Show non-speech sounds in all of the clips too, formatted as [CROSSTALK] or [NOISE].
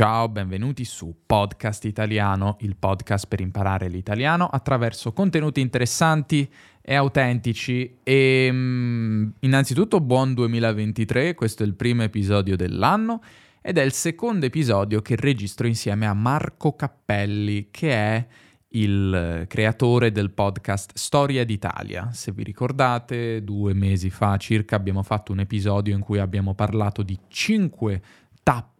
Ciao, benvenuti su Podcast Italiano, il podcast per imparare l'italiano attraverso contenuti interessanti e autentici. E um, innanzitutto buon 2023, questo è il primo episodio dell'anno ed è il secondo episodio che registro insieme a Marco Cappelli, che è il creatore del podcast Storia d'Italia. Se vi ricordate, due mesi fa circa abbiamo fatto un episodio in cui abbiamo parlato di cinque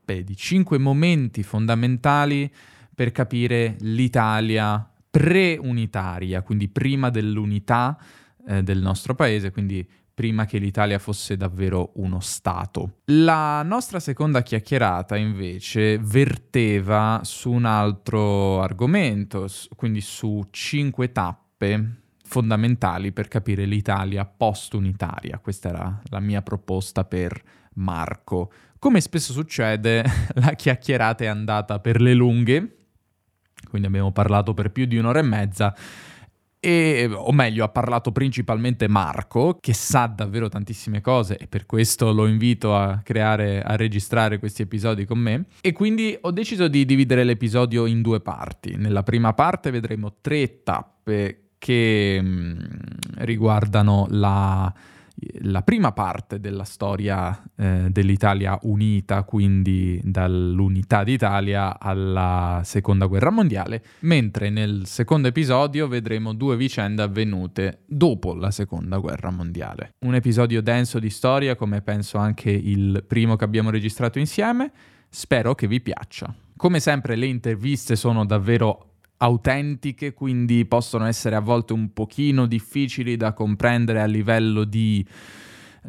tappe, di cinque momenti fondamentali per capire l'Italia pre-unitaria, quindi prima dell'unità eh, del nostro paese, quindi prima che l'Italia fosse davvero uno Stato. La nostra seconda chiacchierata invece verteva su un altro argomento, quindi su cinque tappe fondamentali per capire l'Italia post-unitaria. Questa era la mia proposta per Marco. Come spesso succede, [LAUGHS] la chiacchierata è andata per le lunghe, quindi abbiamo parlato per più di un'ora e mezza e, o meglio, ha parlato principalmente Marco, che sa davvero tantissime cose e per questo lo invito a creare, a registrare questi episodi con me. E quindi ho deciso di dividere l'episodio in due parti. Nella prima parte vedremo tre tappe che mh, mm, riguardano la la prima parte della storia eh, dell'Italia unita, quindi dall'unità d'Italia alla seconda guerra mondiale, mentre nel secondo episodio vedremo due vicende avvenute dopo la seconda guerra mondiale. Un episodio denso di storia, come penso anche il primo che abbiamo registrato insieme. Spero che vi piaccia. Come sempre le interviste sono davvero autentiche, quindi possono essere a volte un pochino difficili da comprendere a livello di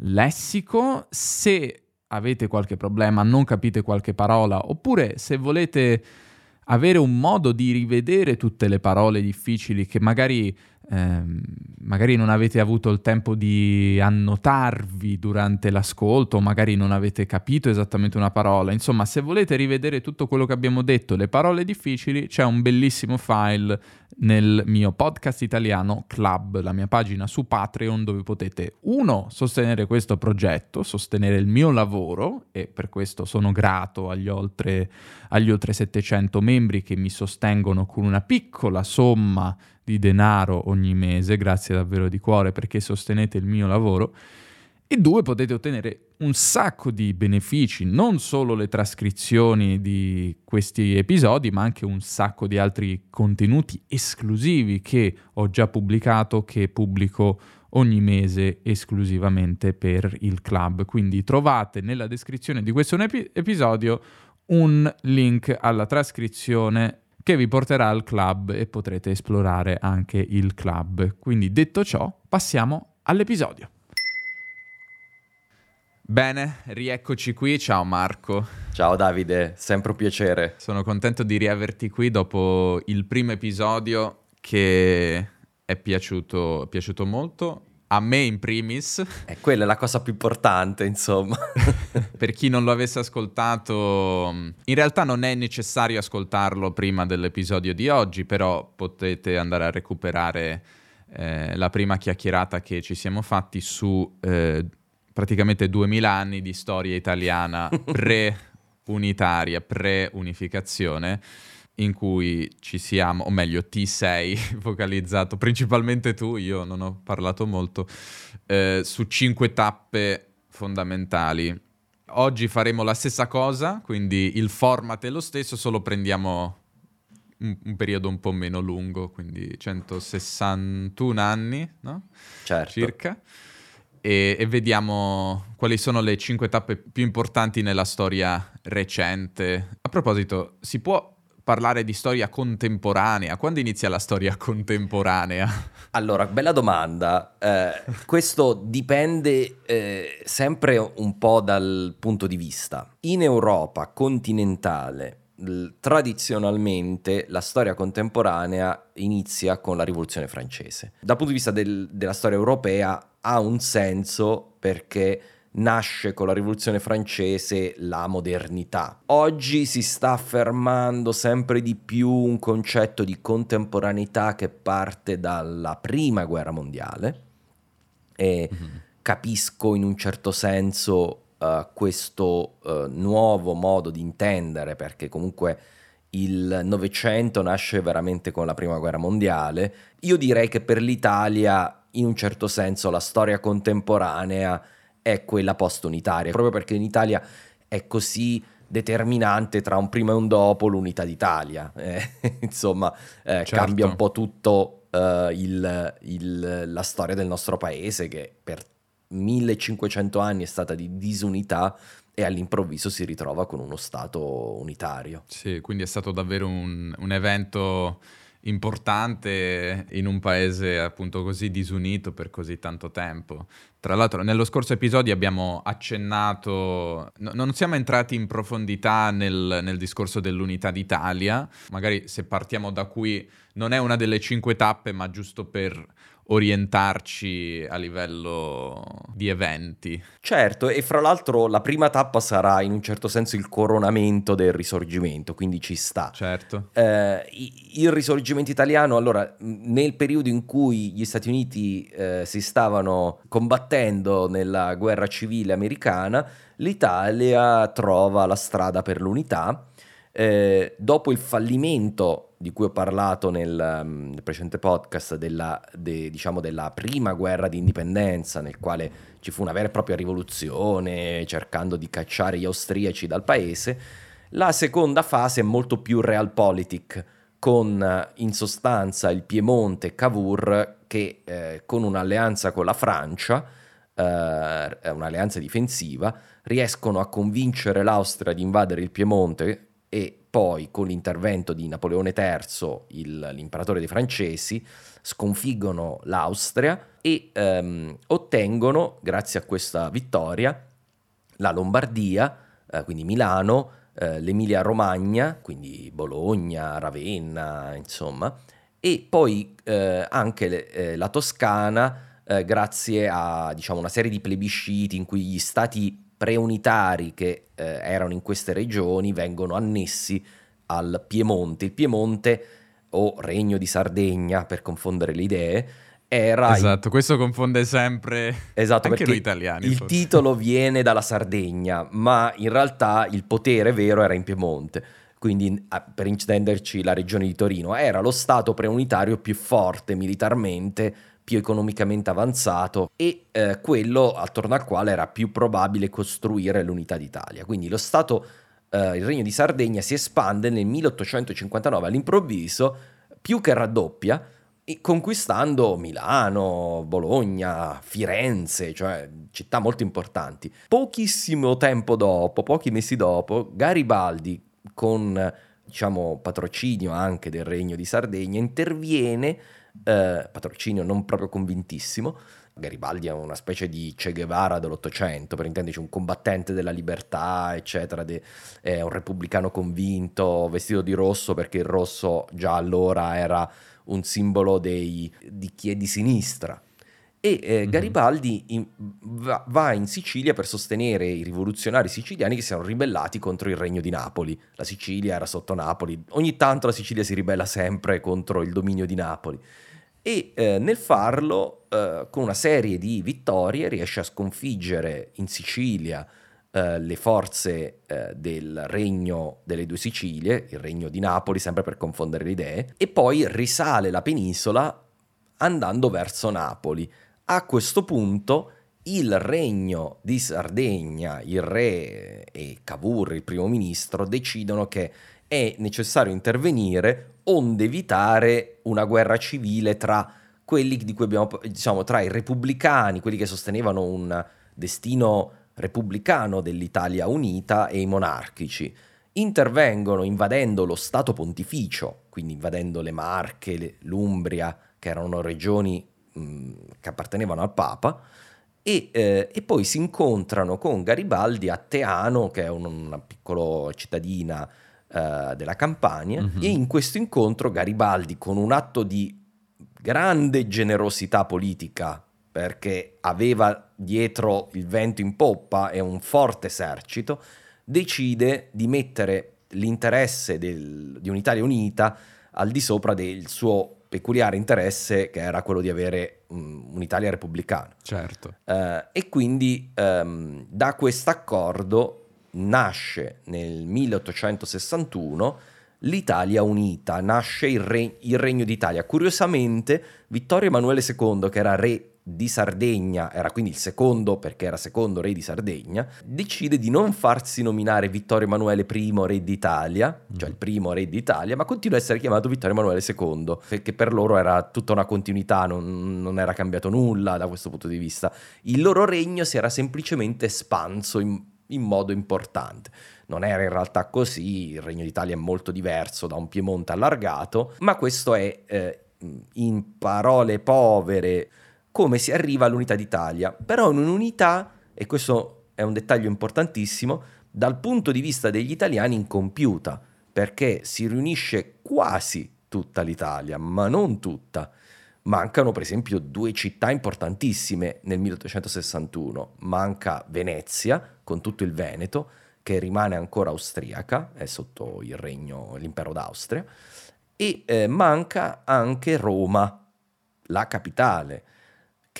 lessico. Se avete qualche problema, non capite qualche parola, oppure se volete avere un modo di rivedere tutte le parole difficili che magari Ehm, magari non avete avuto il tempo di annotarvi durante l'ascolto, magari non avete capito esattamente una parola. Insomma, se volete rivedere tutto quello che abbiamo detto, le parole difficili, c'è un bellissimo file nel mio podcast italiano Club, la mia pagina su Patreon dove potete, uno, sostenere questo progetto, sostenere il mio lavoro e per questo sono grato agli oltre, agli oltre 700 membri che mi sostengono con una piccola somma di denaro ogni mese, grazie davvero di cuore perché sostenete il mio lavoro. E due, potete ottenere un sacco di benefici, non solo le trascrizioni di questi episodi, ma anche un sacco di altri contenuti esclusivi che ho già pubblicato, che pubblico ogni mese esclusivamente per il club. Quindi trovate nella descrizione di questo epi- episodio un link alla trascrizione che vi porterà al club e potrete esplorare anche il club. Quindi detto ciò, passiamo all'episodio. Bene, rieccoci qui. Ciao Marco. Ciao Davide, sempre un piacere. Sono contento di riaverti qui dopo il primo episodio che è piaciuto, è piaciuto molto a me in primis. E quella è la cosa più importante, insomma. [LAUGHS] per chi non lo avesse ascoltato, in realtà non è necessario ascoltarlo prima dell'episodio di oggi, però potete andare a recuperare eh, la prima chiacchierata che ci siamo fatti su eh, praticamente 2000 anni di storia italiana [LAUGHS] pre-unitaria, pre-unificazione in cui ci siamo, o meglio ti sei [LAUGHS] focalizzato, principalmente tu, io non ho parlato molto, eh, su cinque tappe fondamentali. Oggi faremo la stessa cosa, quindi il format è lo stesso, solo prendiamo un, un periodo un po' meno lungo, quindi 161 anni, no? Certo. Circa. E, e, vediamo quali sono le cinque tappe più importanti nella storia recente. A proposito, si può parlare di storia contemporanea. Quando inizia la storia contemporanea? Allora, bella domanda. Eh, questo dipende eh, sempre un po' dal punto di vista. In Europa continentale, tradizionalmente la storia contemporanea inizia con la rivoluzione francese. Dal punto di vista del, della storia europea ha un senso perché nasce con la rivoluzione francese la modernità. Oggi si sta affermando sempre di più un concetto di contemporaneità che parte dalla prima guerra mondiale e mm-hmm. capisco in un certo senso uh, questo uh, nuovo modo di intendere, perché comunque il Novecento nasce veramente con la Prima Guerra Mondiale, io direi che per l'Italia, in un certo senso, la storia contemporanea è quella post-unitaria, proprio perché in Italia è così determinante tra un prima e un dopo l'unità d'Italia. [LAUGHS] Eh, insomma, eh, certo. cambia un po' tutto uh, il, il, la storia del nostro paese che per 1500 anni è stata di disunità e all'improvviso si ritrova con uno Stato unitario. Sì, quindi è stato davvero un, un evento importante in un paese appunto così disunito per così tanto tempo. Tra l'altro, nello scorso episodio abbiamo accennato, no, non siamo entrati in profondità nel, nel discorso dell'unità d'Italia, magari se partiamo da qui non è una delle cinque tappe, ma giusto per orientarci a livello di eventi. Certo, e fra l'altro la prima tappa sarà in un certo senso il coronamento del risorgimento, quindi ci sta. Certo. Eh, il risorgimento italiano, allora, nel periodo in cui gli Stati Uniti eh, si stavano combattendo nella guerra civile americana, l'Italia trova la strada per l'unità. Eh, dopo il fallimento di cui ho parlato nel, mm, nel precedente podcast della, de, diciamo della prima guerra di indipendenza, nel quale ci fu una vera e propria rivoluzione cercando di cacciare gli austriaci dal paese, la seconda fase è molto più realpolitik, con in sostanza il Piemonte e Cavour che eh, con un'alleanza con la Francia, eh, un'alleanza difensiva, riescono a convincere l'Austria di invadere il Piemonte e poi con l'intervento di Napoleone III, il, l'imperatore dei francesi, sconfiggono l'Austria e ehm, ottengono, grazie a questa vittoria, la Lombardia, eh, quindi Milano, eh, l'Emilia Romagna, quindi Bologna, Ravenna, insomma, e poi eh, anche le, eh, la Toscana, eh, grazie a diciamo, una serie di plebisciti in cui gli stati preunitari che eh, erano in queste regioni vengono annessi al Piemonte. Il Piemonte, o Regno di Sardegna, per confondere le idee, era... Esatto, il... questo confonde sempre esatto, anche noi italiani. Il forse. titolo viene dalla Sardegna, ma in realtà il potere vero era in Piemonte. Quindi, per intenderci, la regione di Torino era lo stato preunitario più forte militarmente più economicamente avanzato e eh, quello attorno al quale era più probabile costruire l'unità d'Italia. Quindi lo Stato, eh, il Regno di Sardegna si espande nel 1859 all'improvviso, più che raddoppia, conquistando Milano, Bologna, Firenze, cioè città molto importanti. Pochissimo tempo dopo, pochi mesi dopo, Garibaldi, con diciamo patrocinio anche del Regno di Sardegna, interviene eh, patrocinio non proprio convintissimo. Garibaldi è una specie di Che Guevara dell'Ottocento, per intenderci un combattente della libertà, eccetera, de, è un repubblicano convinto, vestito di rosso perché il rosso già allora era un simbolo dei, di chi è di sinistra. E eh, mm-hmm. Garibaldi in, va, va, in Sicilia per sostenere i rivoluzionari siciliani che si erano ribellati contro il regno di Napoli. La Sicilia era sotto Napoli, ogni tanto la Sicilia si ribella sempre contro il dominio di Napoli e eh, nel farlo, eh, con una serie di vittorie, riesce a sconfiggere in Sicilia eh, le forze eh, del regno delle due Sicilie, il regno di Napoli, sempre per confondere le idee, e poi risale la penisola andando verso Napoli. A questo punto il regno di Sardegna, il re e Cavour, il primo ministro, decidono che è necessario intervenire onde evitare una guerra civile tra quelli di cui abbiamo, diciamo, tra i repubblicani, quelli che sostenevano un destino repubblicano dell'Italia unita e i monarchici. Intervengono invadendo lo Stato pontificio, quindi invadendo le Marche, l'Umbria, che erano regioni mh, che appartenevano al Papa, e, eh, e, poi si incontrano con Garibaldi a Teano, che è un, una piccola cittadina uh, della Campania mm-hmm. e in questo incontro Garibaldi con un atto di grande generosità politica perché aveva dietro il vento in poppa e un forte esercito, decide di mettere l'interesse del, di un'Italia unita al di sopra del suo peculiare interesse che era quello di avere un'Italia repubblicana. Certo. Uh, e quindi um, da questo accordo nasce nel 1861 l'Italia unita, nasce il, re- il Regno d'Italia. Curiosamente, Vittorio Emanuele II, che era re di Sardegna, era quindi il secondo perché era secondo re di Sardegna, decide di non farsi nominare Vittorio Emanuele I re d'Italia, cioè il primo re d'Italia, ma continua a essere chiamato Vittorio Emanuele II, perché per loro era tutta una continuità, non, non era cambiato nulla da questo punto di vista. Il loro regno si era semplicemente espanso in, in modo importante. Non era in realtà così, il Regno d'Italia è molto diverso da un Piemonte allargato, ma questo è eh, in parole povere come si arriva all'unità d'Italia. Però in un'unità, e questo è un dettaglio importantissimo, dal punto di vista degli italiani incompiuta, perché si riunisce quasi tutta l'Italia, ma non tutta. Mancano per esempio due città importantissime nel 1861. Manca Venezia, con tutto il Veneto, che rimane ancora austriaca, è sotto il regno, l'impero d'Austria, e eh, manca anche Roma, la capitale,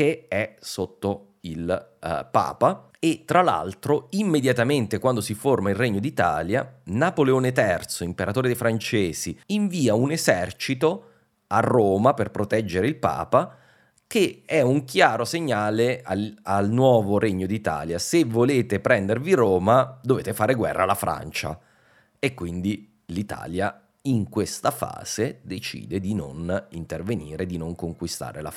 che è sotto il uh, Papa e tra l'altro immediatamente quando si forma il Regno d'Italia, Napoleone III, imperatore dei francesi, invia un esercito a Roma per proteggere il Papa che è un chiaro segnale al, al nuovo Regno d'Italia. Se volete prendervi Roma dovete fare guerra alla Francia e quindi l'Italia in questa fase decide di non intervenire, di non conquistare la,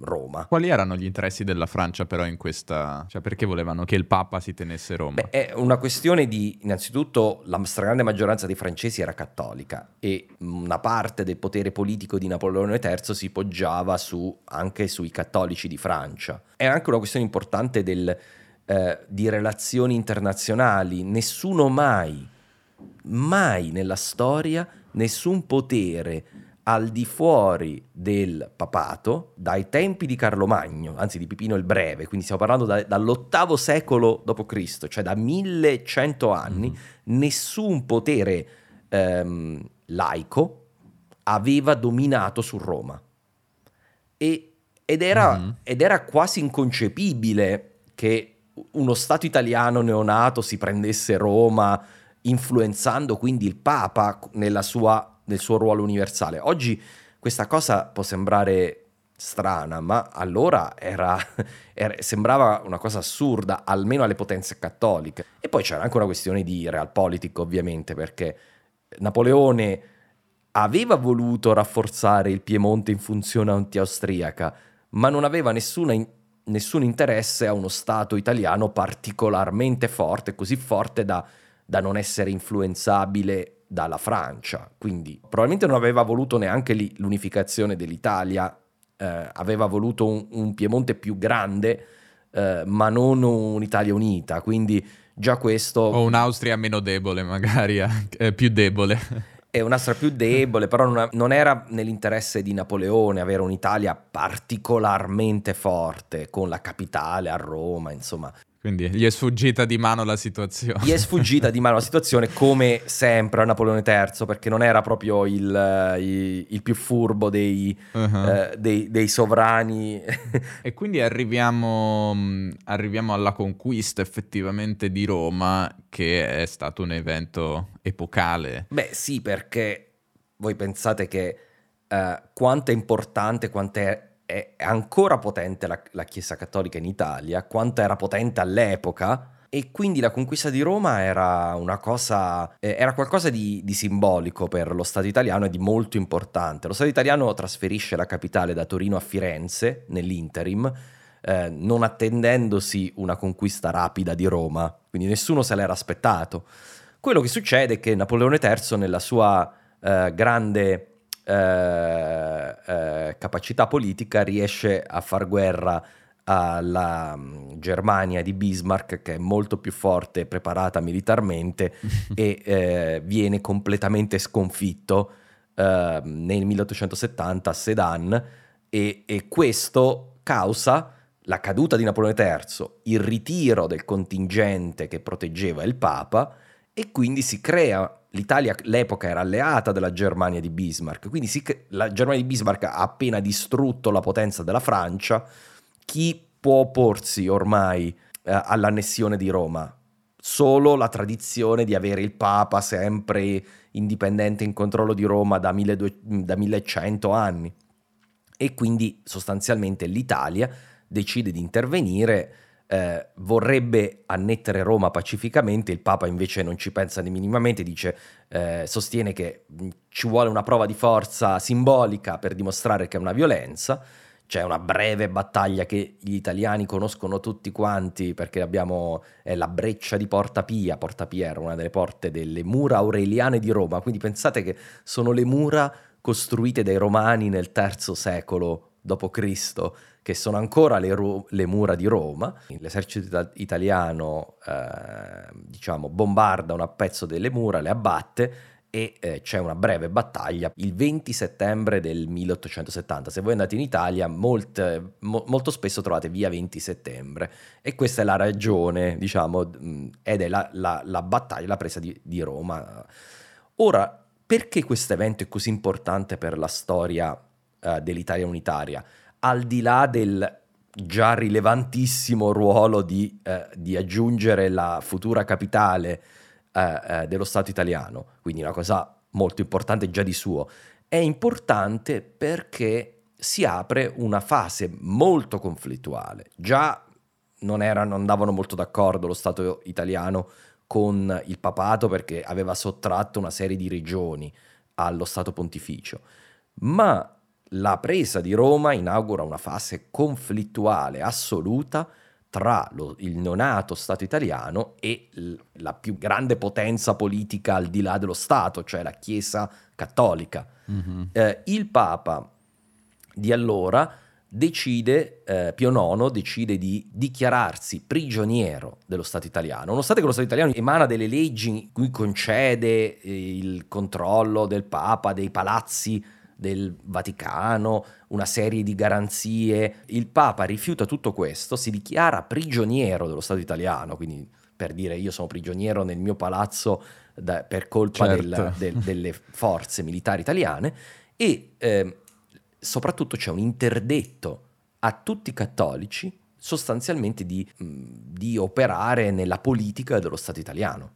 Roma. Quali erano gli interessi della Francia però in questa... cioè perché volevano che il Papa si tenesse Roma? Beh, è una questione di, innanzitutto, la stragrande maggioranza dei francesi era cattolica e una parte del potere politico di Napoleone III si poggiava su, anche sui cattolici di Francia. È anche una questione importante del, eh, di relazioni internazionali. Nessuno mai mai nella storia nessun potere al di fuori del papato, dai tempi di Carlo Magno, anzi di Pipino il Breve, quindi stiamo parlando da, dall'ottavo secolo d.C., cioè da 1100 anni, mm. nessun potere ehm, laico aveva dominato su Roma. E, ed, era, mm. ed era quasi inconcepibile che uno Stato italiano neonato si prendesse Roma influenzando quindi il Papa sua, nel suo ruolo universale. Oggi questa cosa può sembrare strana, ma allora era, [LAUGHS] era, sembrava una cosa assurda, almeno alle potenze cattoliche. E poi c'era anche una questione di realpolitik, ovviamente, perché Napoleone aveva voluto rafforzare il Piemonte in funzione anti-austriaca, ma non aveva nessuna, nessun interesse a uno Stato italiano particolarmente forte, così forte da da non essere influenzabile dalla Francia, quindi probabilmente non aveva voluto neanche lì l'unificazione dell'Italia, eh, aveva voluto un, un, Piemonte più grande, eh, ma non un'Italia unita, quindi già questo... O un'Austria meno debole magari, eh, più debole. È un'Austria più debole, però non, non era nell'interesse di Napoleone avere un'Italia particolarmente forte, con la capitale a Roma, insomma. Quindi gli è sfuggita di mano la situazione. Gli è sfuggita di mano la situazione come sempre a Napoleone III perché non era proprio il, eh, il, il più furbo dei, uh-huh. eh, dei, dei, sovrani. e quindi arriviamo, mm, arriviamo, alla conquista effettivamente di Roma che è stato un evento epocale. Beh sì perché voi pensate che eh, quanto è importante, quanto è è ancora potente la, la, Chiesa Cattolica in Italia, quanto era potente all'epoca. E quindi la conquista di Roma era una cosa, eh, era qualcosa di, di, simbolico per lo Stato italiano e di molto importante. Lo Stato italiano trasferisce la capitale da Torino a Firenze nell'interim, eh, non attendendosi una conquista rapida di Roma, quindi nessuno se l'era aspettato. Quello che succede è che Napoleone III, nella sua eh, grande eh, eh, capacità politica riesce a far guerra alla mm, Germania di Bismarck che è molto più forte e preparata militarmente [LAUGHS] e eh, viene completamente sconfitto eh, nel 1870 a Sedan e, e, questo causa la caduta di Napoleone III, il ritiro del contingente che proteggeva il Papa e quindi si crea l'Italia all'epoca era alleata della Germania di Bismarck, quindi sì, la Germania di Bismarck ha appena distrutto la potenza della Francia, chi può opporsi ormai eh, all'annessione di Roma? Solo la tradizione di avere il Papa sempre indipendente in controllo di Roma da, 1200, da 1100 anni. E quindi sostanzialmente l'Italia decide di intervenire eh, vorrebbe annettere Roma pacificamente, il Papa invece non ci pensa minimamente, dice, eh, sostiene che ci vuole una prova di forza simbolica per dimostrare che è una violenza. C'è una breve battaglia che gli italiani conoscono tutti quanti perché abbiamo eh, la breccia di Porta Pia. Porta Pia era una delle porte delle mura aureliane di Roma, quindi pensate che sono le mura costruite dai romani nel III secolo d.C che sono ancora le, ru- le mura di Roma. L'esercito italiano eh, diciamo, bombarda un pezzo delle mura, le abbatte e eh, c'è una breve battaglia il 20 settembre del 1870. Se voi andate in Italia, molte, mo- molto spesso trovate via 20 settembre e questa è la ragione, diciamo, ed è la, la, la battaglia, la presa di, di Roma. Ora, perché questo evento è così importante per la storia eh, dell'Italia unitaria? Al di là del già rilevantissimo ruolo di, eh, di aggiungere la futura capitale eh, eh, dello Stato italiano, quindi una cosa molto importante già di suo, è importante perché si apre una fase molto conflittuale. Già non, erano, andavano molto d'accordo lo Stato italiano con il papato perché aveva sottratto una serie di regioni allo Stato pontificio, ma la presa di Roma inaugura una fase conflittuale assoluta tra lo, il neonato Stato italiano e l, la più grande potenza politica al di là dello Stato, cioè la Chiesa cattolica. Mm-hmm. Eh, il Papa di allora decide, eh, Pio IX decide di dichiararsi prigioniero dello Stato italiano, nonostante che lo Stato italiano emana delle leggi in cui concede eh, il controllo del Papa, dei palazzi del Vaticano, una serie di garanzie. Il Papa rifiuta tutto questo, si dichiara prigioniero dello Stato italiano, quindi per dire io sono prigioniero nel mio palazzo da, per colpa certo. del, del, delle forze militari italiane e eh, soprattutto c'è un interdetto a tutti i cattolici sostanzialmente di, di operare nella politica dello Stato italiano.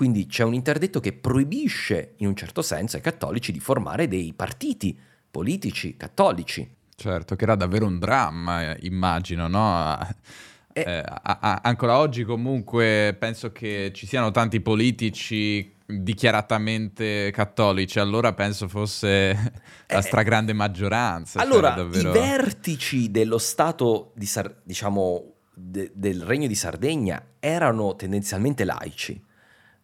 Quindi c'è un interdetto che proibisce in un certo senso ai cattolici di formare dei partiti politici cattolici. Certo, che era davvero un dramma, immagino, no? Eh, eh, a, a, ancora oggi comunque penso che ci siano tanti politici dichiaratamente cattolici, allora penso fosse la eh, stragrande maggioranza. Cioè allora, cioè davvero... i vertici dello Stato, di Sar- diciamo, de- del Regno di Sardegna erano tendenzialmente laici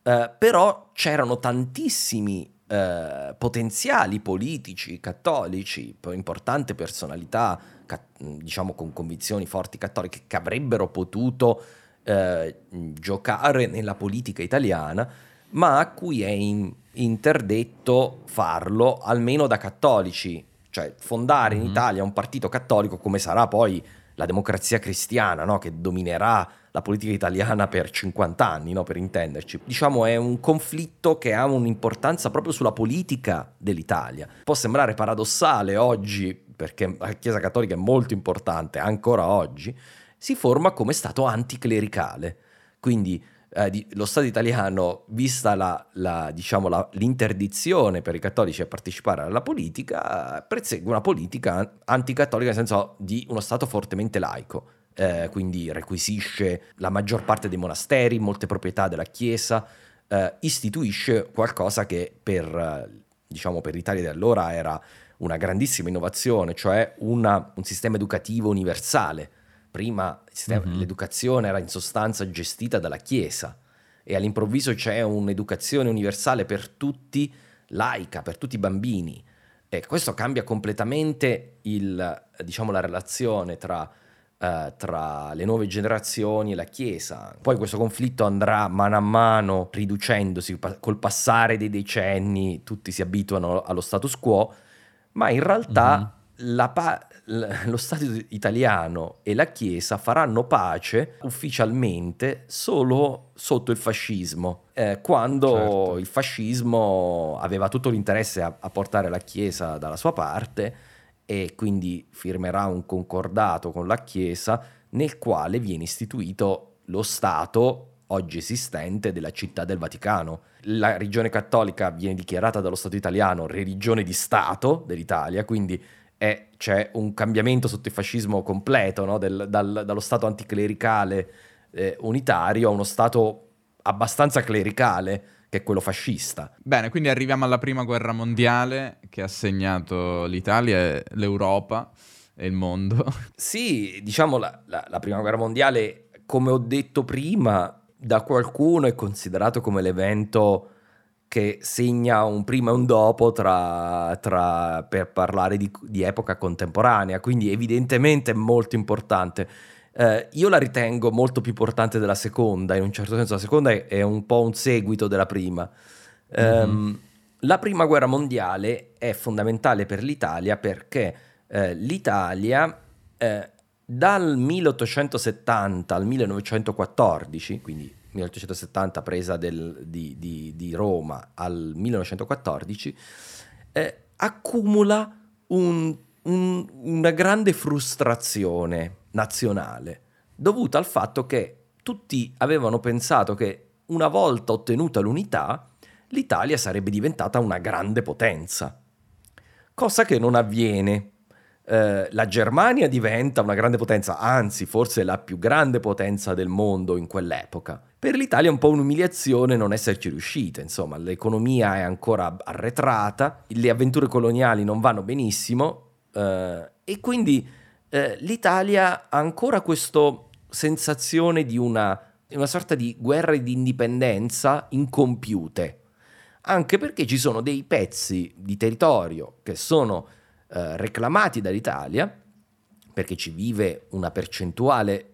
eh, però c'erano tantissimi eh, potenziali politici cattolici, importanti personalità, ca- diciamo con convinzioni forti cattoliche, che avrebbero potuto eh, giocare nella politica italiana, ma a cui è in- interdetto farlo almeno da cattolici, cioè fondare in mm-hmm. Italia un partito cattolico come sarà poi la democrazia cristiana, no? che dominerà la politica italiana per 50 anni, no? per intenderci. Diciamo è un conflitto che ha un'importanza proprio sulla politica dell'Italia. Può sembrare paradossale oggi, perché la Chiesa Cattolica è molto importante ancora oggi, si forma come Stato anticlericale. Quindi eh, di, lo Stato italiano, vista la, la, diciamo, la, l'interdizione per i cattolici a partecipare alla politica, persegue una politica anticattolica nel senso di uno Stato fortemente laico eh, quindi requisisce la maggior parte dei monasteri, molte proprietà della Chiesa, eh, istituisce qualcosa che per, diciamo, per l'Italia di allora era una grandissima innovazione, cioè una, un sistema educativo universale. Prima mm-hmm. l'educazione era in sostanza gestita dalla Chiesa e all'improvviso c'è un'educazione universale per tutti, laica, per tutti i bambini. E questo cambia completamente il, diciamo, la relazione tra eh, tra le nuove generazioni e la Chiesa. Poi questo conflitto andrà mano a mano riducendosi col passare dei decenni, tutti si abituano allo status quo, ma in realtà pa- lo Stato italiano e la Chiesa faranno pace ufficialmente solo sotto il fascismo, eh, quando certo. il fascismo aveva tutto l'interesse a, a portare la Chiesa dalla sua parte e quindi firmerà un concordato con la Chiesa nel quale viene istituito lo Stato oggi esistente della città del Vaticano. La religione cattolica viene dichiarata dallo Stato italiano religione di Stato dell'Italia, quindi c'è un cambiamento sotto il fascismo completo, no? Del, dal, dallo Stato anticlericale eh, unitario a uno Stato abbastanza clericale che è quello fascista. Bene, quindi arriviamo alla prima guerra mondiale che ha segnato l'Italia, l'Europa e il mondo. [LAUGHS] Sì, diciamo la, la, la prima guerra mondiale, come ho detto prima, da qualcuno è considerato come l'evento che segna un prima e un dopo tra, tra, per parlare di, di, epoca contemporanea, quindi evidentemente è molto importante. Eh, io la ritengo molto più importante della seconda, in un certo senso la seconda è, è un po' un seguito della prima. Mm-hmm. Um, la prima guerra mondiale è fondamentale per l'Italia perché eh, l'Italia eh, dal 1870 al 1914, quindi 1870 presa del, di, di, di, Roma al 1914, eh, accumula un, un, una grande frustrazione nazionale dovuta al fatto che tutti avevano pensato che una volta ottenuta l'unità l'Italia sarebbe diventata una grande potenza, cosa che non avviene eh, la Germania diventa una grande potenza, anzi forse la più grande potenza del mondo in quell'epoca. Per l'Italia è un po' un'umiliazione non esserci riuscita, insomma l'economia è ancora arretrata, le avventure coloniali non vanno benissimo eh, e quindi eh, l'Italia ha ancora questa sensazione di una, una sorta di guerra di indipendenza incompiute, anche perché ci sono dei pezzi di territorio che sono eh, reclamati dall'Italia, perché ci vive una percentuale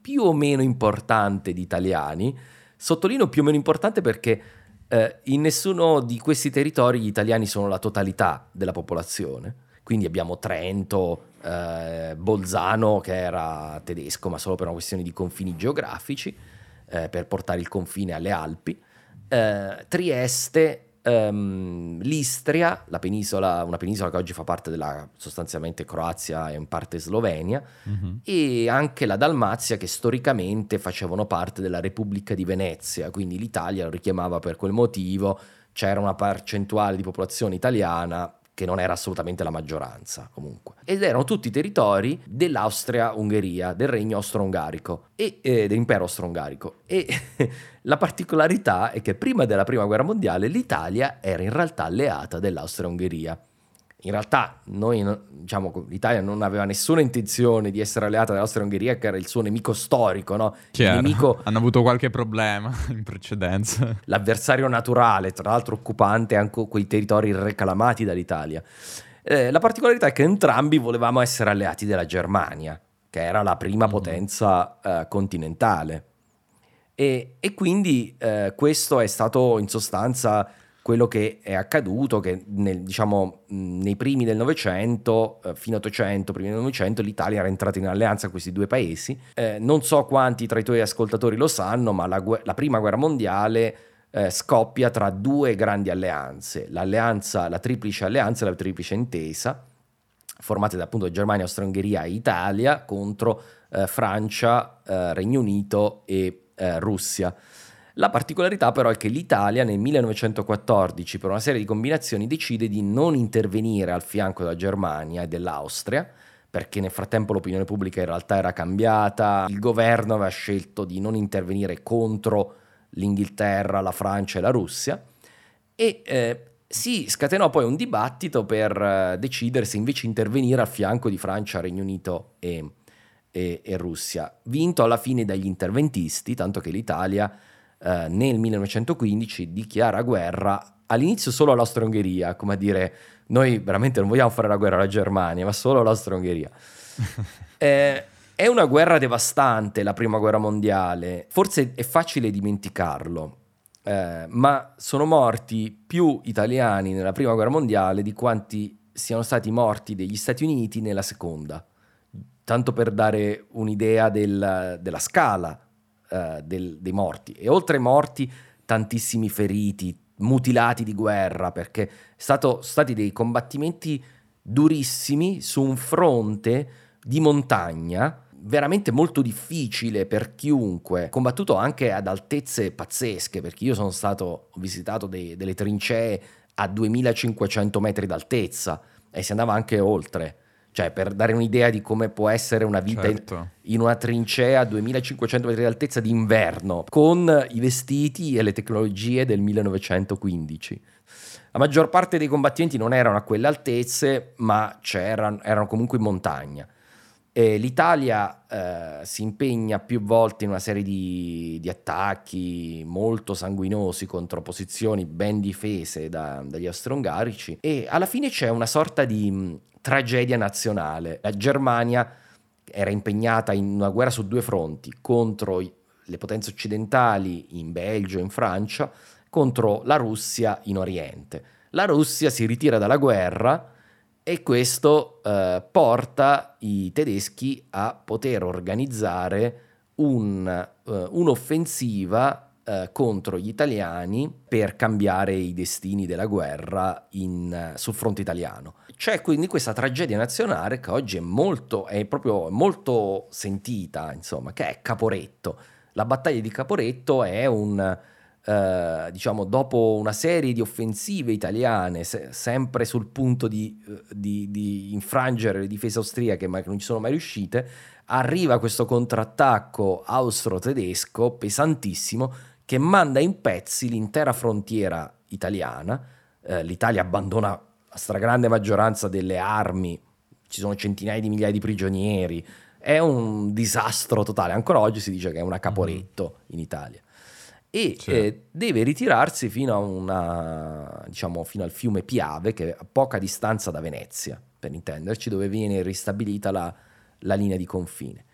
più o meno importante di italiani, sottolineo più o meno importante perché eh, in nessuno di questi territori gli italiani sono la totalità della popolazione, quindi abbiamo Trento, eh, Bolzano che era tedesco ma solo per una questione di confini geografici, eh, per portare il confine alle Alpi, eh, Trieste Um, L'Istria, la penisola, una penisola che oggi fa parte della sostanzialmente Croazia e in parte Slovenia, uh-huh. e anche la Dalmazia che storicamente facevano parte della Repubblica di Venezia, quindi l'Italia lo richiamava per quel motivo, c'era una percentuale di popolazione italiana che non era assolutamente la maggioranza comunque. Ed erano tutti territori dell'Austria-Ungheria, del regno austro-ungarico e eh, dell'impero austro-ungarico. E [LAUGHS] la particolarità è che prima della prima guerra mondiale l'Italia era in realtà alleata dell'Austria-Ungheria in realtà noi, diciamo, l'Italia non aveva nessuna intenzione di essere alleata dell'Austria-Ungheria, che era il suo nemico storico, no? Nemico... [LAUGHS] Hanno avuto qualche problema [LAUGHS] in precedenza. L'avversario naturale, tra l'altro occupante anche quei territori reclamati dall'Italia. Eh, la particolarità è che entrambi volevamo essere alleati della Germania, che era la prima mm. potenza eh, continentale. E, e quindi eh, questo è stato in sostanza quello che è accaduto, che nel, diciamo, nei primi del Novecento, eh, fino all'Ottocento, primi del Novecento, l'Italia era entrata in alleanza con questi due paesi. Eh, non so quanti tra i tuoi ascoltatori lo sanno, ma la, la prima guerra mondiale eh, scoppia tra due grandi alleanze, l'alleanza, la triplice alleanza e la triplice intesa, formate da appunto Germania, Austria-Ungheria e Italia contro eh, Francia, eh, Regno Unito e eh, Russia. La particolarità però è che l'Italia nel 1914 per una serie di combinazioni decide di non intervenire al fianco della Germania e dell'Austria perché nel frattempo l'opinione pubblica in realtà era cambiata, il governo aveva scelto di non intervenire contro l'Inghilterra, la Francia e la Russia e eh, si scatenò poi un dibattito per eh, decidere se invece intervenire al fianco di Francia, Regno Unito e, e, e Russia, vinto alla fine dagli interventisti, tanto che l'Italia eh, nel 1915 dichiara guerra all'inizio solo all'Austria-Ungheria, come a dire noi veramente non vogliamo fare la guerra alla Germania, ma solo all'Austria-Ungheria. [LAUGHS] eh, è una guerra devastante la prima guerra mondiale, forse è facile dimenticarlo, eh, ma sono morti più italiani nella prima guerra mondiale di quanti siano stati morti degli Stati Uniti nella seconda, tanto per dare un'idea del, della scala uh, del, dei morti. E oltre ai morti, tantissimi feriti, mutilati di guerra, perché sono stati dei combattimenti durissimi su un fronte di montagna veramente molto difficile per chiunque, combattuto anche ad altezze pazzesche, perché io sono stato, ho visitato dei, delle trincee a 2500 metri d'altezza e si andava anche oltre. Cioè, per dare un'idea di come può essere una vita certo. in, in, una trincea a 2500 metri d'altezza d'inverno, con i vestiti e le tecnologie del 1915. La maggior parte dei combattimenti non erano a quelle altezze, ma erano comunque in montagna. E L'Italia eh, si impegna più volte in una serie di, di, attacchi molto sanguinosi contro posizioni ben difese da, dagli austro-ungarici e alla fine c'è una sorta di tragedia nazionale. La Germania era impegnata in una guerra su due fronti contro le potenze occidentali in Belgio e in Francia, contro la Russia in Oriente. La Russia si ritira dalla guerra e questo eh, porta i tedeschi a poter organizzare un, uh, un'offensiva uh, contro gli italiani per cambiare i destini della guerra in, sul fronte italiano. C'è quindi questa tragedia nazionale che oggi è molto, è proprio molto sentita, insomma, che è Caporetto. La battaglia di Caporetto è un, eh, diciamo, dopo una serie di offensive italiane, se- sempre sul punto di, eh, di, di, infrangere le difese austriache, ma che non ci sono mai riuscite, arriva questo contrattacco austro-tedesco pesantissimo che manda in pezzi l'intera frontiera italiana. Eh, L'Italia abbandona la stragrande maggioranza delle armi, ci sono centinaia di migliaia di prigionieri. È un disastro totale. Ancora oggi si dice che è una caporetto in Italia e sì. eh, deve ritirarsi fino, una, diciamo, fino, al fiume Piave, che è a poca distanza da Venezia, per intenderci, dove viene ristabilita la, la linea di confine.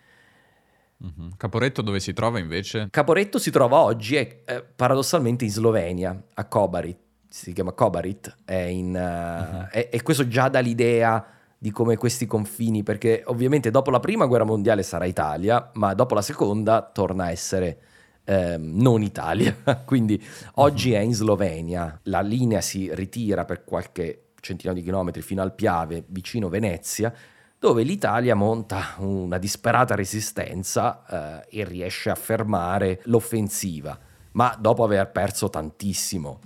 Mm-hmm. Caporetto dove si trova invece? Caporetto si trova oggi, è, eh, paradossalmente, in Slovenia, a Kobarit, si chiama Kobarit, è in, uh, mm-hmm. è, e questo già dà l'idea di come questi confini, perché ovviamente dopo la prima guerra mondiale sarà Italia, ma dopo la seconda torna a essere eh, non Italia. [LAUGHS] Quindi oggi è in Slovenia, la linea si ritira per qualche centinaio di chilometri fino al Piave, vicino Venezia, dove l'Italia monta una disperata resistenza eh, e riesce a fermare l'offensiva, ma dopo aver perso tantissimo.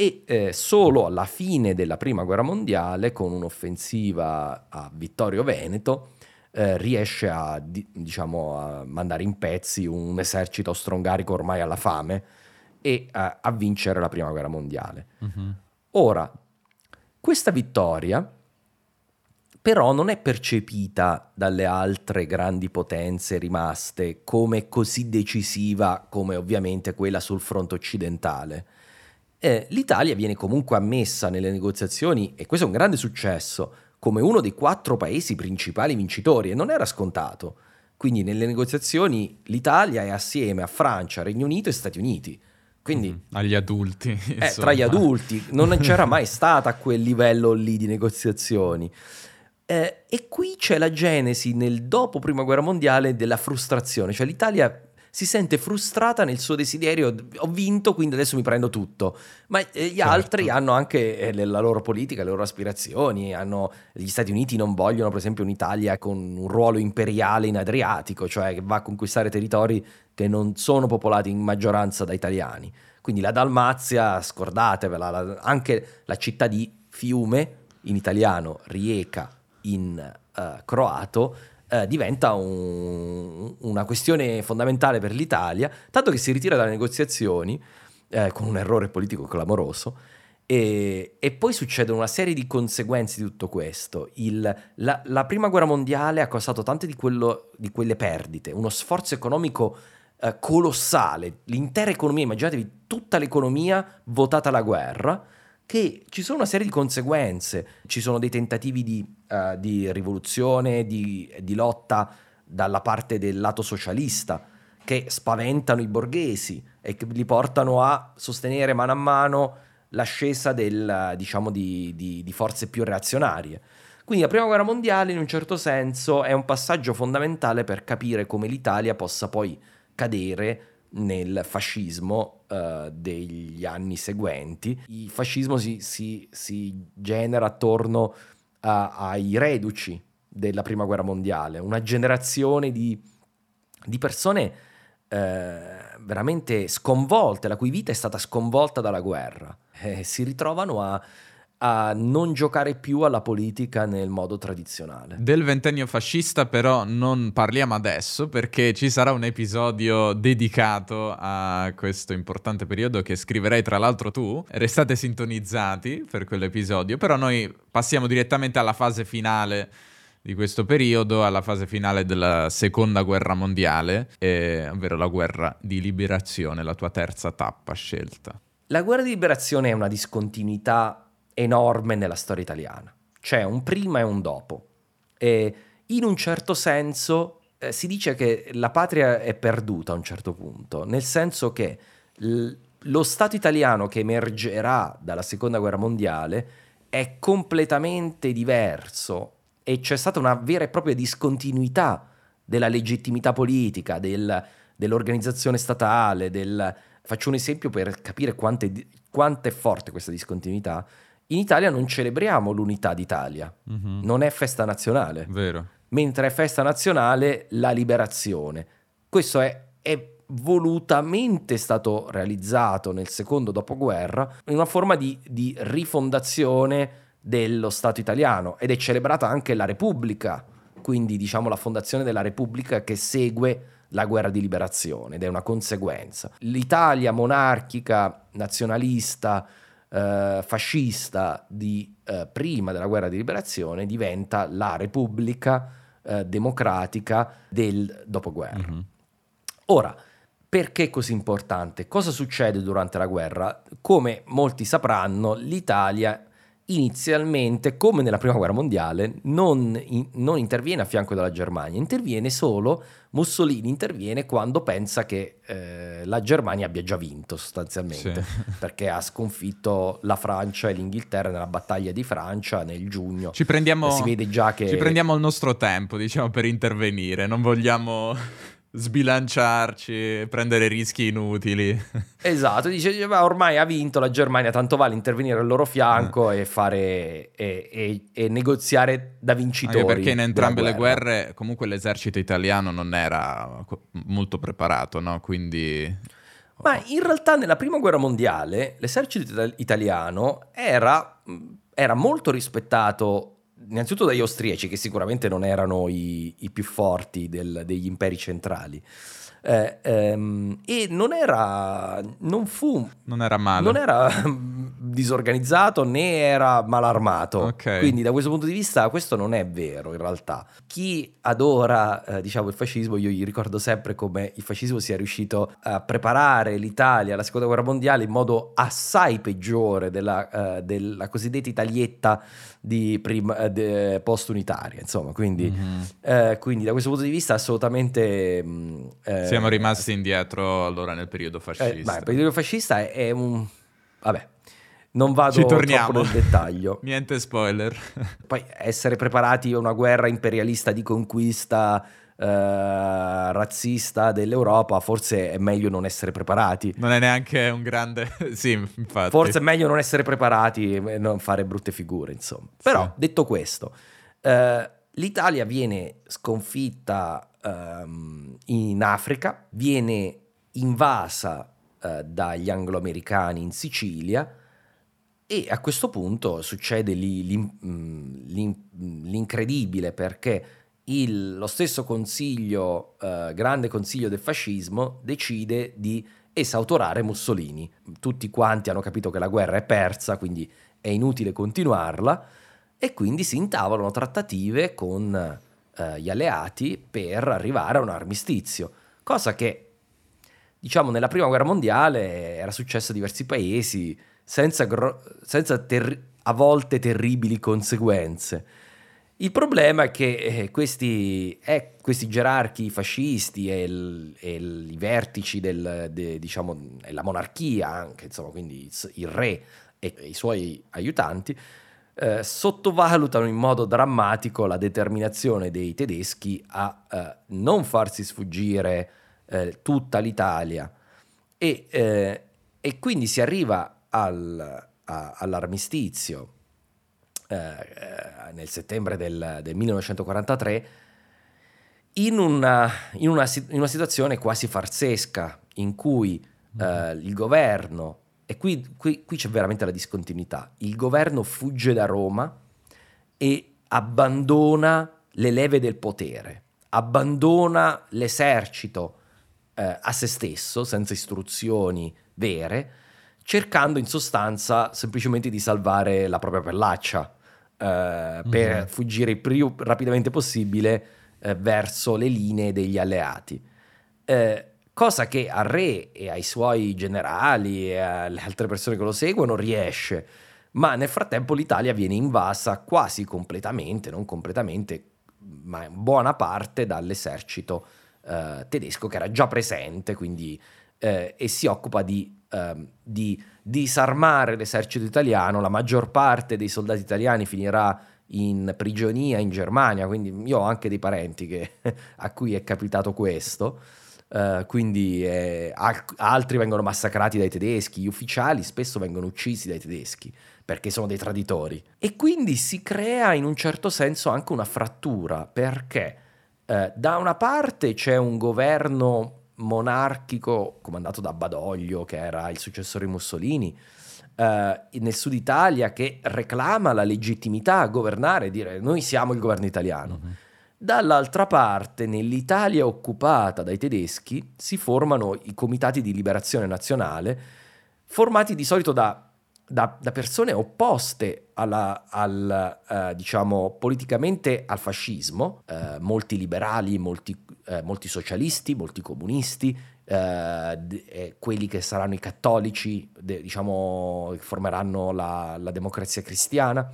E eh, solo alla fine della Prima Guerra Mondiale, con un'offensiva a Vittorio Veneto, eh, riesce a, di, diciamo, a, mandare in pezzi un esercito austro-ungarico ormai alla fame e a, a vincere la prima guerra mondiale. Uh-huh. Ora, questa vittoria però non è percepita dalle altre grandi potenze rimaste come così decisiva come ovviamente quella sul fronte occidentale. Eh, L'Italia viene comunque ammessa nelle negoziazioni, e questo è un grande successo, come uno dei quattro paesi principali vincitori e non era scontato. Quindi nelle negoziazioni l'Italia è assieme a Francia, Regno Unito e Stati Uniti. Quindi, mm, agli adulti. Eh, tra gli adulti, non [LAUGHS] c'era mai stata a quel livello lì di negoziazioni. Eh, e qui c'è la genesi nel dopo prima guerra mondiale della frustrazione, cioè l'Italia si sente frustrata nel suo desiderio, ho vinto quindi adesso mi prendo tutto, ma eh, gli certo. altri hanno anche eh, la loro politica, le loro aspirazioni, hanno, gli Stati Uniti non vogliono per esempio un'Italia con un ruolo imperiale in Adriatico, cioè che va a conquistare territori che non sono popolati in maggioranza da italiani. Quindi la Dalmazia, scordatevela, la, anche la città di Fiume, in italiano Rijeka in uh, croato, eh, diventa un, una questione fondamentale per l'Italia, tanto che si ritira dalle negoziazioni eh, con un errore politico clamoroso. E, e, poi succedono una serie di conseguenze di tutto questo. Il, la, la, prima guerra mondiale ha causato tante di, quello, di quelle perdite, uno sforzo economico eh, colossale, l'intera economia, immaginatevi tutta l'economia votata alla guerra che ci sono una serie di conseguenze, ci sono dei tentativi di, uh, di rivoluzione, di, di, lotta dalla parte del lato socialista, che spaventano i borghesi e che li portano a sostenere mano a mano l'ascesa del, diciamo, di, di, di forze più reazionarie. Quindi la prima guerra mondiale in un certo senso è un passaggio fondamentale per capire come l'Italia possa poi cadere nel fascismo uh, degli anni seguenti. Il fascismo si, si, si genera attorno a, ai reduci della prima guerra mondiale, una generazione di, di persone eh, veramente sconvolte, la cui vita è stata sconvolta dalla guerra. Eh, si ritrovano a a non giocare più alla politica nel modo tradizionale. Del ventennio fascista però non parliamo adesso perché ci sarà un episodio dedicato a questo importante periodo che scriverai tra l'altro tu. Restate sintonizzati per quell'episodio, però noi passiamo direttamente alla fase finale di questo periodo, alla fase finale della seconda guerra mondiale, eh, ovvero la guerra di liberazione, la tua terza tappa scelta. La guerra di liberazione è una discontinuità enorme nella storia italiana. C'è un prima e un dopo. E in un certo senso eh, si dice che la patria è perduta a un certo punto, nel senso che l- lo Stato italiano che emergerà dalla seconda guerra mondiale è completamente diverso e c'è stata una vera e propria discontinuità della legittimità politica, del, dell'organizzazione statale, del... Faccio un esempio per capire quanto è forte questa discontinuità in Italia non celebriamo l'unità d'Italia, mm-hmm. non è festa nazionale. Vero. Mentre è festa nazionale la liberazione. Questo è, è volutamente stato realizzato nel secondo dopoguerra in una forma di, di rifondazione dello Stato italiano ed è celebrata anche la Repubblica, quindi diciamo la fondazione della Repubblica che segue la guerra di liberazione ed è una conseguenza. L'Italia monarchica, nazionalista, eh, fascista di eh, prima della guerra di liberazione diventa la Repubblica eh, democratica del dopoguerra. Mm-hmm. Ora, perché è così importante? Cosa succede durante la guerra? Come molti sapranno, l'Italia inizialmente, come nella prima guerra mondiale, non, in, non, interviene a fianco della Germania, interviene solo, Mussolini interviene quando pensa che eh, la Germania abbia già vinto sostanzialmente, sì. [LAUGHS] perché ha sconfitto la Francia e l'Inghilterra nella battaglia di Francia nel giugno. Ci prendiamo, si vede già che... Ci prendiamo il nostro tempo, diciamo, per intervenire, non vogliamo sbilanciarci, prendere rischi inutili. [LAUGHS] Esatto, dice ma ormai ha vinto la Germania, tanto vale intervenire al loro fianco eh. e fare e, e, e, negoziare da vincitori. Anche perché in entrambe le guerre comunque l'esercito italiano non era molto preparato, no? Quindi Ma in realtà nella prima guerra mondiale l'esercito italiano era, era molto rispettato innanzitutto dagli austriaci, che sicuramente non erano i, i più forti del, degli imperi centrali. Eh, ehm, e non era, non fu, non era male, non era disorganizzato né era malarmato. Okay. Quindi, da questo punto di vista, questo non è vero in realtà. Chi adora, eh, diciamo, il fascismo, io gli ricordo sempre come il fascismo sia riuscito a preparare l'Italia alla seconda guerra mondiale in modo assai peggiore della, eh, della cosiddetta Italietta di prima, eh, post-unitaria. Insomma, quindi, mm-hmm. quindi, da questo punto di vista, assolutamente. Mh, mm, siamo rimasti indietro allora nel periodo eh, fascista. Eh, beh, il periodo fascista è, è, un... Vabbè, non vado troppo nel dettaglio. [LAUGHS] Niente spoiler. Poi essere preparati a una guerra imperialista di conquista eh, razzista dell'Europa, forse è meglio non essere preparati. Non è neanche un grande... [LAUGHS] sì, infatti. Forse è meglio non essere preparati e non fare brutte figure, insomma. Però, sì. detto questo, eh, l'Italia viene sconfitta um, in Africa, viene invasa uh, dagli angloamericani in Sicilia e a questo punto succede lì, l'in, l'in, l'incredibile perché il, lo stesso consiglio, uh, grande consiglio del fascismo, decide di esautorare Mussolini. Tutti quanti hanno capito che la guerra è persa, quindi è inutile continuarla e quindi si intavolano trattative con eh, gli alleati per arrivare a un armistizio, cosa che diciamo nella prima guerra mondiale era successo a diversi paesi senza, gro- senza ter- a volte terribili conseguenze. Il problema è che eh, questi, eh, questi, gerarchi fascisti e, il, e il, i vertici del, de, diciamo, monarchia anche, insomma, quindi il, il re e i suoi aiutanti eh, sottovalutano in modo drammatico la determinazione dei tedeschi a eh, non farsi sfuggire eh, tutta l'Italia. E, eh, e, quindi si arriva al, a, all'armistizio eh, eh, nel settembre del, del 1943 in una, in, una, in una, situazione quasi farsesca in cui mm-hmm. il governo e qui, qui, qui c'è veramente la discontinuità. Il governo fugge da Roma e abbandona le leve del potere, abbandona l'esercito eh, a se stesso, senza istruzioni vere, cercando in sostanza semplicemente di salvare la propria pellaccia eh, mm-hmm. per mhm. fuggire il più rapidamente possibile eh, verso le linee degli alleati. Eh, cosa che al re e ai suoi generali e alle altre persone che lo seguono riesce, ma nel frattempo l'Italia viene invasa quasi completamente, non completamente, ma in buona parte dall'esercito eh, tedesco che era già presente, quindi, eh, e si occupa di, eh, di disarmare l'esercito italiano, la maggior parte dei soldati italiani finirà in prigionia in Germania, quindi io ho anche dei parenti che, [LAUGHS] a cui è capitato questo. Uh, quindi eh, altri vengono massacrati dai tedeschi, gli ufficiali spesso vengono uccisi dai tedeschi perché sono dei traditori. E quindi si crea in un certo senso anche una frattura perché uh, da una parte c'è un governo monarchico comandato da Badoglio, che era il successore di Mussolini, uh, nel sud Italia, che reclama la legittimità a governare e dire noi siamo il governo italiano. Mm-hmm Dall'altra parte, nell'Italia occupata dai tedeschi, si formano i comitati di liberazione nazionale, formati di solito da, da, da persone opposte alla, al, eh, diciamo, politicamente al fascismo, eh, molti liberali, molti, eh, molti, socialisti, molti comunisti, eh, quelli che saranno i cattolici, de, diciamo, che formeranno la, la democrazia cristiana.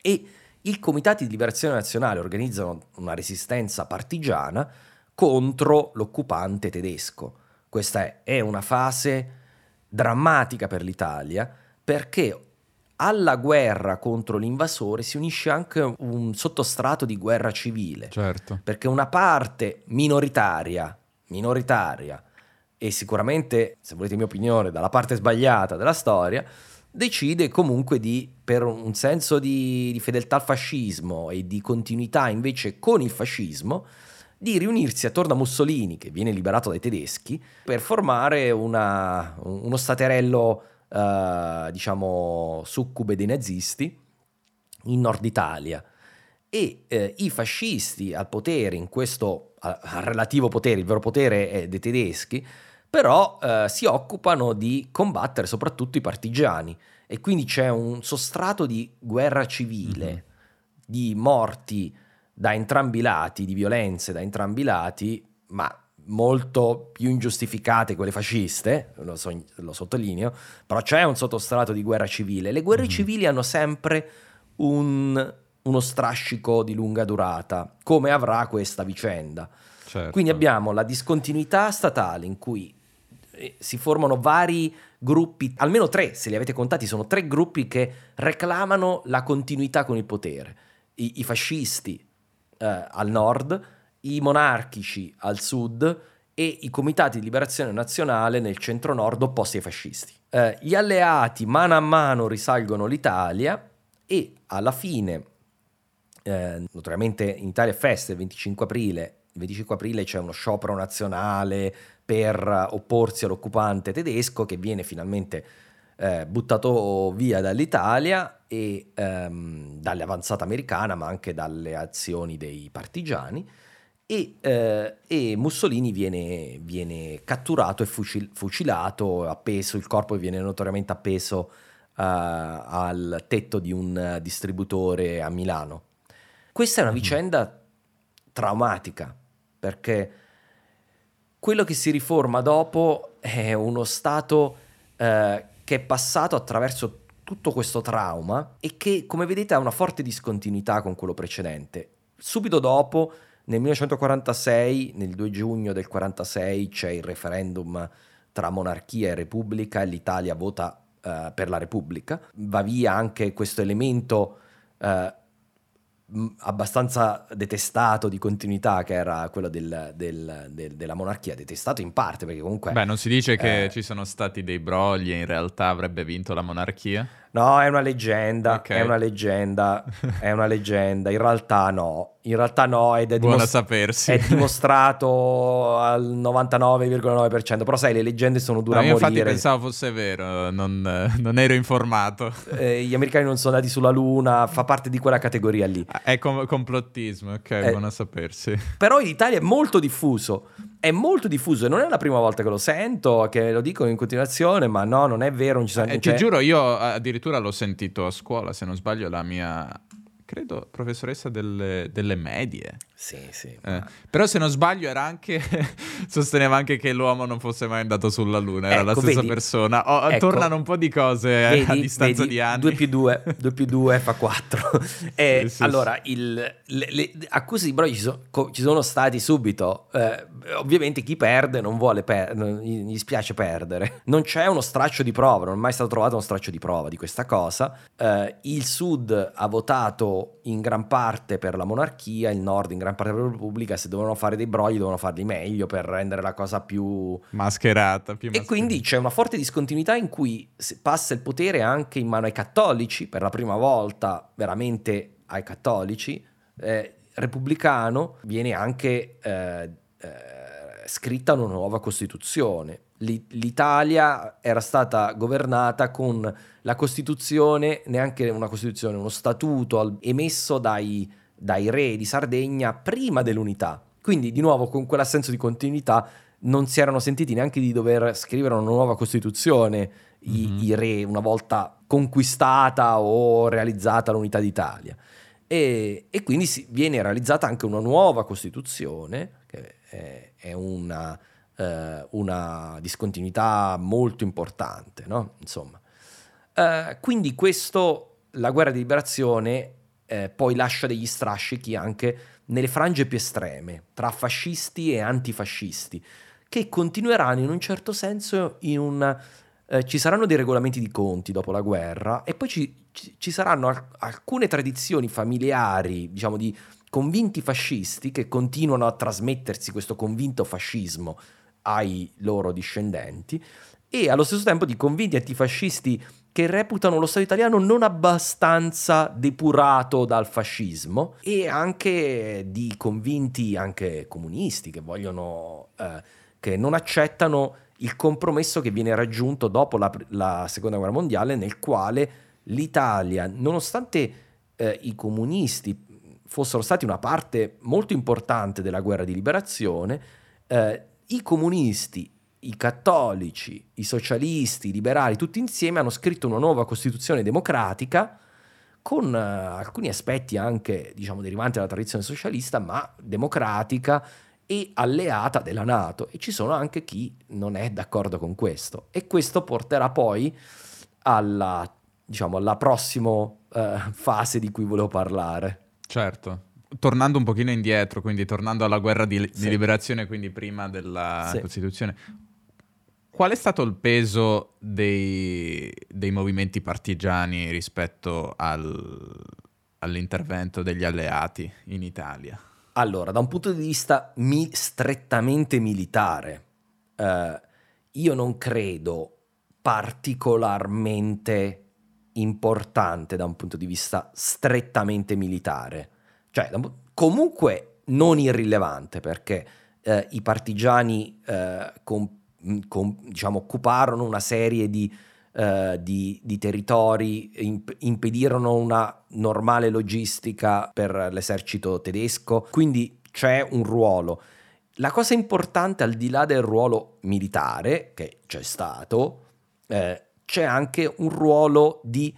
E i comitati di liberazione nazionale organizzano una resistenza partigiana contro l'occupante tedesco. Questa è una fase drammatica per l'Italia perché alla guerra contro l'invasore si unisce anche un sottostrato di guerra civile. Certo. Perché una parte minoritaria, minoritaria, e sicuramente, se volete mia opinione, dalla parte sbagliata della storia, decide comunque di, per un senso di, di, fedeltà al fascismo e di continuità invece con il fascismo, di riunirsi attorno a Mussolini, che viene liberato dai tedeschi, per formare una, uno staterello, eh, diciamo, succube dei nazisti in Nord Italia. E eh, i fascisti al potere, in questo al relativo potere, il vero potere è dei tedeschi, però eh, si occupano di combattere soprattutto i partigiani e quindi c'è un sostrato di guerra civile, mm-hmm. di morti da entrambi i lati, di violenze da entrambi i lati, ma molto più ingiustificate quelle fasciste, lo, so, lo sottolineo, però c'è un sottostrato di guerra civile. Le guerre mm-hmm. civili hanno sempre un, uno strascico di lunga durata, come avrà questa vicenda. Certo. Quindi abbiamo la discontinuità statale in cui si formano vari gruppi, almeno tre, se li avete contati, sono tre gruppi che reclamano la continuità con il potere. I, i fascisti eh, al nord, i monarchici al sud e i comitati di liberazione nazionale nel centro-nord opposti ai fascisti. Eh, gli alleati mano a mano risalgono l'Italia e alla fine, eh, notoriamente in Italia è festa il 25 aprile, il 25 aprile c'è uno sciopero nazionale per opporsi all'occupante tedesco che viene finalmente eh, buttato via dall'Italia e ehm, dalle avanzate americane ma anche dalle azioni dei partigiani e, eh, e Mussolini viene, viene, catturato e fucil- fucilato, appeso, il corpo viene notoriamente appeso uh, al tetto di un distributore a Milano. Questa è una mm-hmm. vicenda traumatica perché quello che si riforma dopo è uno Stato eh, che è passato attraverso tutto questo trauma e che, come vedete, ha una forte discontinuità con quello precedente. Subito dopo, nel 1946, nel 2 giugno del 1946, c'è il referendum tra monarchia e repubblica e l'Italia vota eh, per la Repubblica. Va via anche questo elemento eh, abbastanza detestato di continuità che era quello del, del, del, della monarchia, detestato in parte perché comunque... Beh, non si dice che eh, ci sono stati dei brogli e in realtà avrebbe vinto la monarchia? No, è una leggenda, okay. è una leggenda, è una leggenda, in realtà no, in realtà no ed è, dimostra- è dimostrato al 99,9%, però sai le leggende sono dure no, io morire. infatti pensavo fosse vero, non, non ero informato. Eh, gli americani non sono andati sulla luna, fa parte di quella categoria lì. È com- complottismo, ok, eh, buono a sapersi. Però in Italia è molto diffuso, è molto diffuso e non è la prima volta che lo sento, che lo dicono in continuazione, ma no, non è vero, non ci sono... Eh, ti giuro, io addirittura l'ho sentito a scuola, se non sbaglio la mia credo, professoressa delle, delle medie. Sì, sì. Eh. Però se non sbaglio era anche, [LAUGHS] sosteneva anche che l'uomo non fosse mai andato sulla Luna, era ecco, la stessa vedi, persona. Oh, ecco, tornano un po' di cose eh, vedi, a distanza vedi, di anni. 2 più 2, 2 [LAUGHS] più 2 fa 4. e sì, sì, allora, sì. Il, le, le accuse di brogli ci, so, ci, sono stati subito. Eh, ovviamente chi perde non vuole perdere, gli spiace perdere. Non c'è uno straccio di prova, non è mai stato trovato uno straccio di prova di questa cosa. Eh, il Sud ha votato in gran parte per la monarchia, il Nord in gran parte per la Repubblica. Se dovevano fare dei brogli, dovevano farli meglio per rendere la cosa più mascherata. Più mascherata. E quindi c'è una forte discontinuità in cui passa il potere anche in mano ai cattolici, per la prima volta veramente ai cattolici. Eh, repubblicano viene anche eh, eh, scritta una nuova Costituzione. L'Italia era stata governata con la Costituzione, neanche una Costituzione, uno statuto emesso dai, dai re di Sardegna prima dell'unità. Quindi, di nuovo, con quell'assenso di continuità, non si erano sentiti neanche di dover scrivere una nuova Costituzione i, mm-hmm. i re una volta conquistata o realizzata l'unità d'Italia. E, e quindi si, viene realizzata anche una nuova Costituzione, che è, è una, eh, una, discontinuità molto importante, no? Insomma. Eh, quindi questo, la guerra di liberazione, eh, poi lascia degli strascichi anche nelle frange più estreme, tra fascisti e antifascisti, che continueranno in un certo senso in un eh, ci saranno dei regolamenti di conti dopo la guerra e poi ci, ci, saranno al- alcune tradizioni familiari, diciamo di convinti fascisti che continuano a trasmettersi questo convinto fascismo ai loro discendenti e allo stesso tempo di convinti antifascisti che reputano lo Stato italiano non abbastanza depurato dal fascismo e anche di convinti anche comunisti che vogliono eh, che non accettano il compromesso che viene raggiunto dopo la, la seconda guerra mondiale nel quale l'Italia, nonostante eh, i comunisti fossero stati una parte molto importante della guerra di liberazione, eh, i comunisti, i cattolici, i socialisti, i liberali, tutti insieme hanno scritto una nuova Costituzione democratica con uh, alcuni aspetti anche, diciamo, derivanti dalla tradizione socialista, ma democratica e alleata della Nato e ci sono anche chi non è d'accordo con questo e questo porterà poi alla, diciamo, alla prossima uh, fase di cui volevo parlare. Certo. Tornando un pochino indietro, quindi tornando alla guerra di, sì. di liberazione, quindi prima della sì. Costituzione, qual è stato il peso dei, dei movimenti partigiani rispetto al, all'intervento degli alleati in Italia? Allora, da un punto di vista mi- strettamente militare, eh, io non credo particolarmente importante da un punto di vista strettamente militare. Cioè, comunque non irrilevante, perché eh, i partigiani eh, con, con, diciamo, occuparono una serie di eh, di, di, territori, imp- impedirono una normale logistica per l'esercito tedesco, quindi c'è un ruolo. La cosa importante al di là del ruolo militare, che c'è stato, eh, c'è anche un ruolo di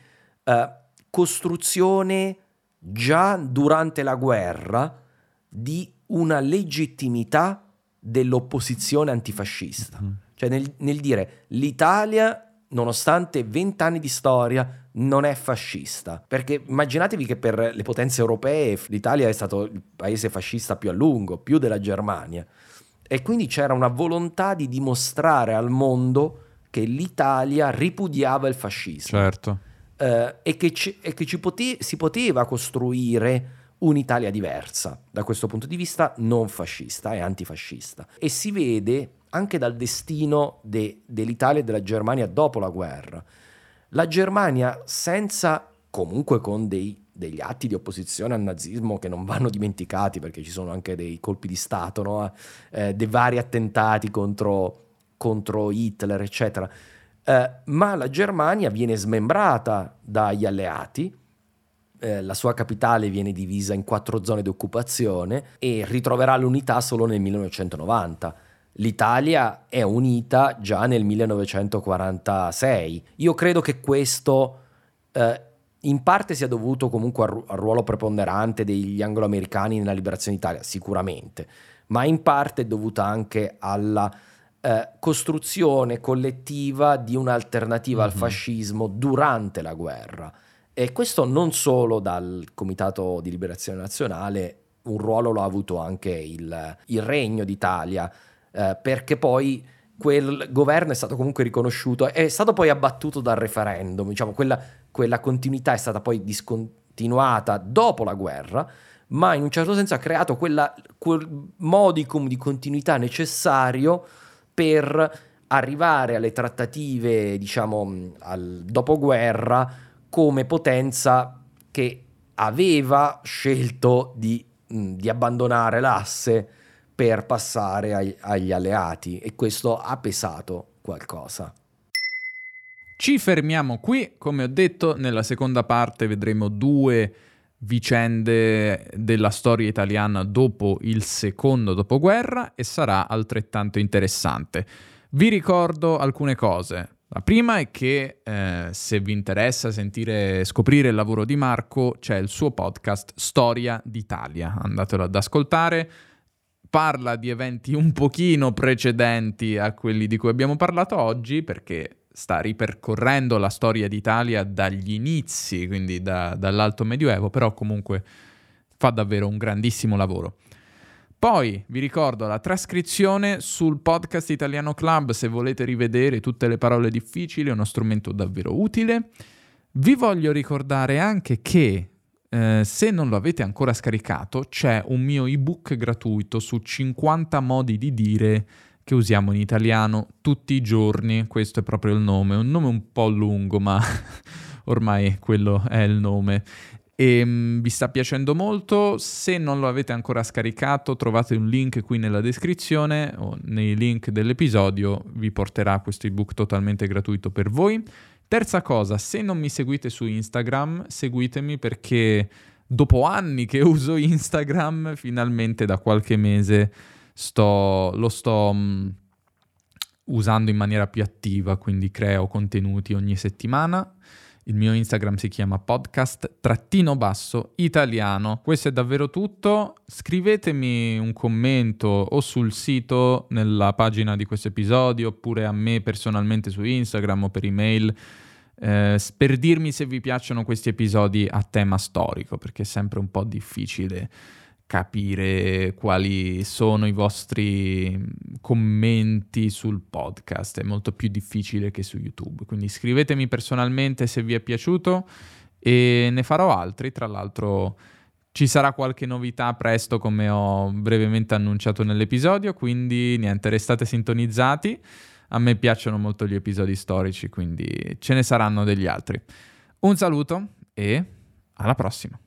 eh, costruzione già durante la guerra di una legittimità dell'opposizione antifascista. Mm. Cioè nel, nel dire l'Italia nonostante vent'anni di storia, non è fascista. Perché immaginatevi che per le potenze europee l'Italia è stato il paese fascista più a lungo, più della Germania. E quindi c'era una volontà di dimostrare al mondo che l'Italia ripudiava il fascismo. Certo. Eh, e che, ci, e che pote- si poteva costruire un'Italia diversa, da questo punto di vista non fascista e antifascista. E si vede anche dal destino de- dell'Italia e della Germania dopo la guerra. La Germania senza, comunque con dei degli atti di opposizione al nazismo che non vanno dimenticati perché ci sono anche dei colpi di Stato, no? eh, dei vari attentati contro, contro Hitler, eccetera. Eh, ma la Germania viene smembrata dagli alleati, eh, la sua capitale viene divisa in quattro zone di occupazione e ritroverà l'unità solo nel 1990. L'Italia è unita già nel 1946. Io credo che questo eh, in parte sia dovuto comunque al, ruolo preponderante degli angloamericani nella liberazione d'Italia, sicuramente, ma in parte è dovuta anche alla eh, costruzione collettiva di un'alternativa mm-hmm. al mhm. fascismo durante la guerra. E questo non solo dal Comitato di Liberazione Nazionale, un ruolo l'ha avuto anche il, il Regno d'Italia, eh, perché poi quel governo è stato comunque riconosciuto, è stato poi abbattuto dal referendum, diciamo, quella, quella continuità è stata poi discontinuata dopo la guerra, ma in un certo senso ha creato quella, quel modicum di continuità necessario per arrivare alle trattative, diciamo, al dopoguerra come potenza che aveva scelto di, di abbandonare l'asse per passare ai, agli alleati e questo ha pesato qualcosa. Ci fermiamo qui, come ho detto, nella seconda parte vedremo due vicende della storia italiana dopo il secondo dopoguerra e sarà altrettanto interessante. Vi ricordo alcune cose. La prima è che eh, se vi interessa sentire, scoprire il lavoro di Marco, c'è il suo podcast Storia d'Italia. Andatelo ad ascoltare parla di eventi un pochino precedenti a quelli di cui abbiamo parlato oggi, perché sta ripercorrendo la storia d'Italia dagli inizi, quindi da, dall'alto medioevo, però comunque fa davvero un grandissimo lavoro. Poi vi ricordo la trascrizione sul podcast Italiano Club se volete rivedere tutte le parole difficili, è uno strumento davvero utile. Vi voglio ricordare anche che eh, se non lo avete ancora scaricato, c'è un mio ebook gratuito su 50 modi di dire che usiamo in italiano tutti i giorni. Questo è proprio il nome. Un nome un po' lungo, ma [LAUGHS] ormai quello è il nome. E um, vi sta piacendo molto. Se non lo avete ancora scaricato, trovate un link qui nella descrizione o nei link dell'episodio. Vi porterà questo ebook totalmente gratuito per voi. Terza cosa, se non mi seguite su Instagram, seguitemi perché dopo anni che [LAUGHS] uso Instagram, finalmente da qualche mese sto, lo sto um, usando in maniera più attiva, quindi creo contenuti ogni settimana. Il mio Instagram si chiama podcast trattino basso italiano. Questo è davvero tutto. Scrivetemi un commento o sul sito nella pagina di questo episodio oppure a me personalmente su Instagram o per email eh, per dirmi se vi piacciono questi episodi a tema storico, perché è sempre un po' difficile capire quali sono i vostri commenti sul podcast, è molto più difficile che su YouTube. Quindi scrivetemi personalmente se vi è piaciuto e ne farò altri, tra l'altro ci sarà qualche novità presto come ho brevemente annunciato nell'episodio, quindi niente, restate sintonizzati. A me piacciono molto gli episodi storici, quindi ce ne saranno degli altri. Un saluto e alla prossima.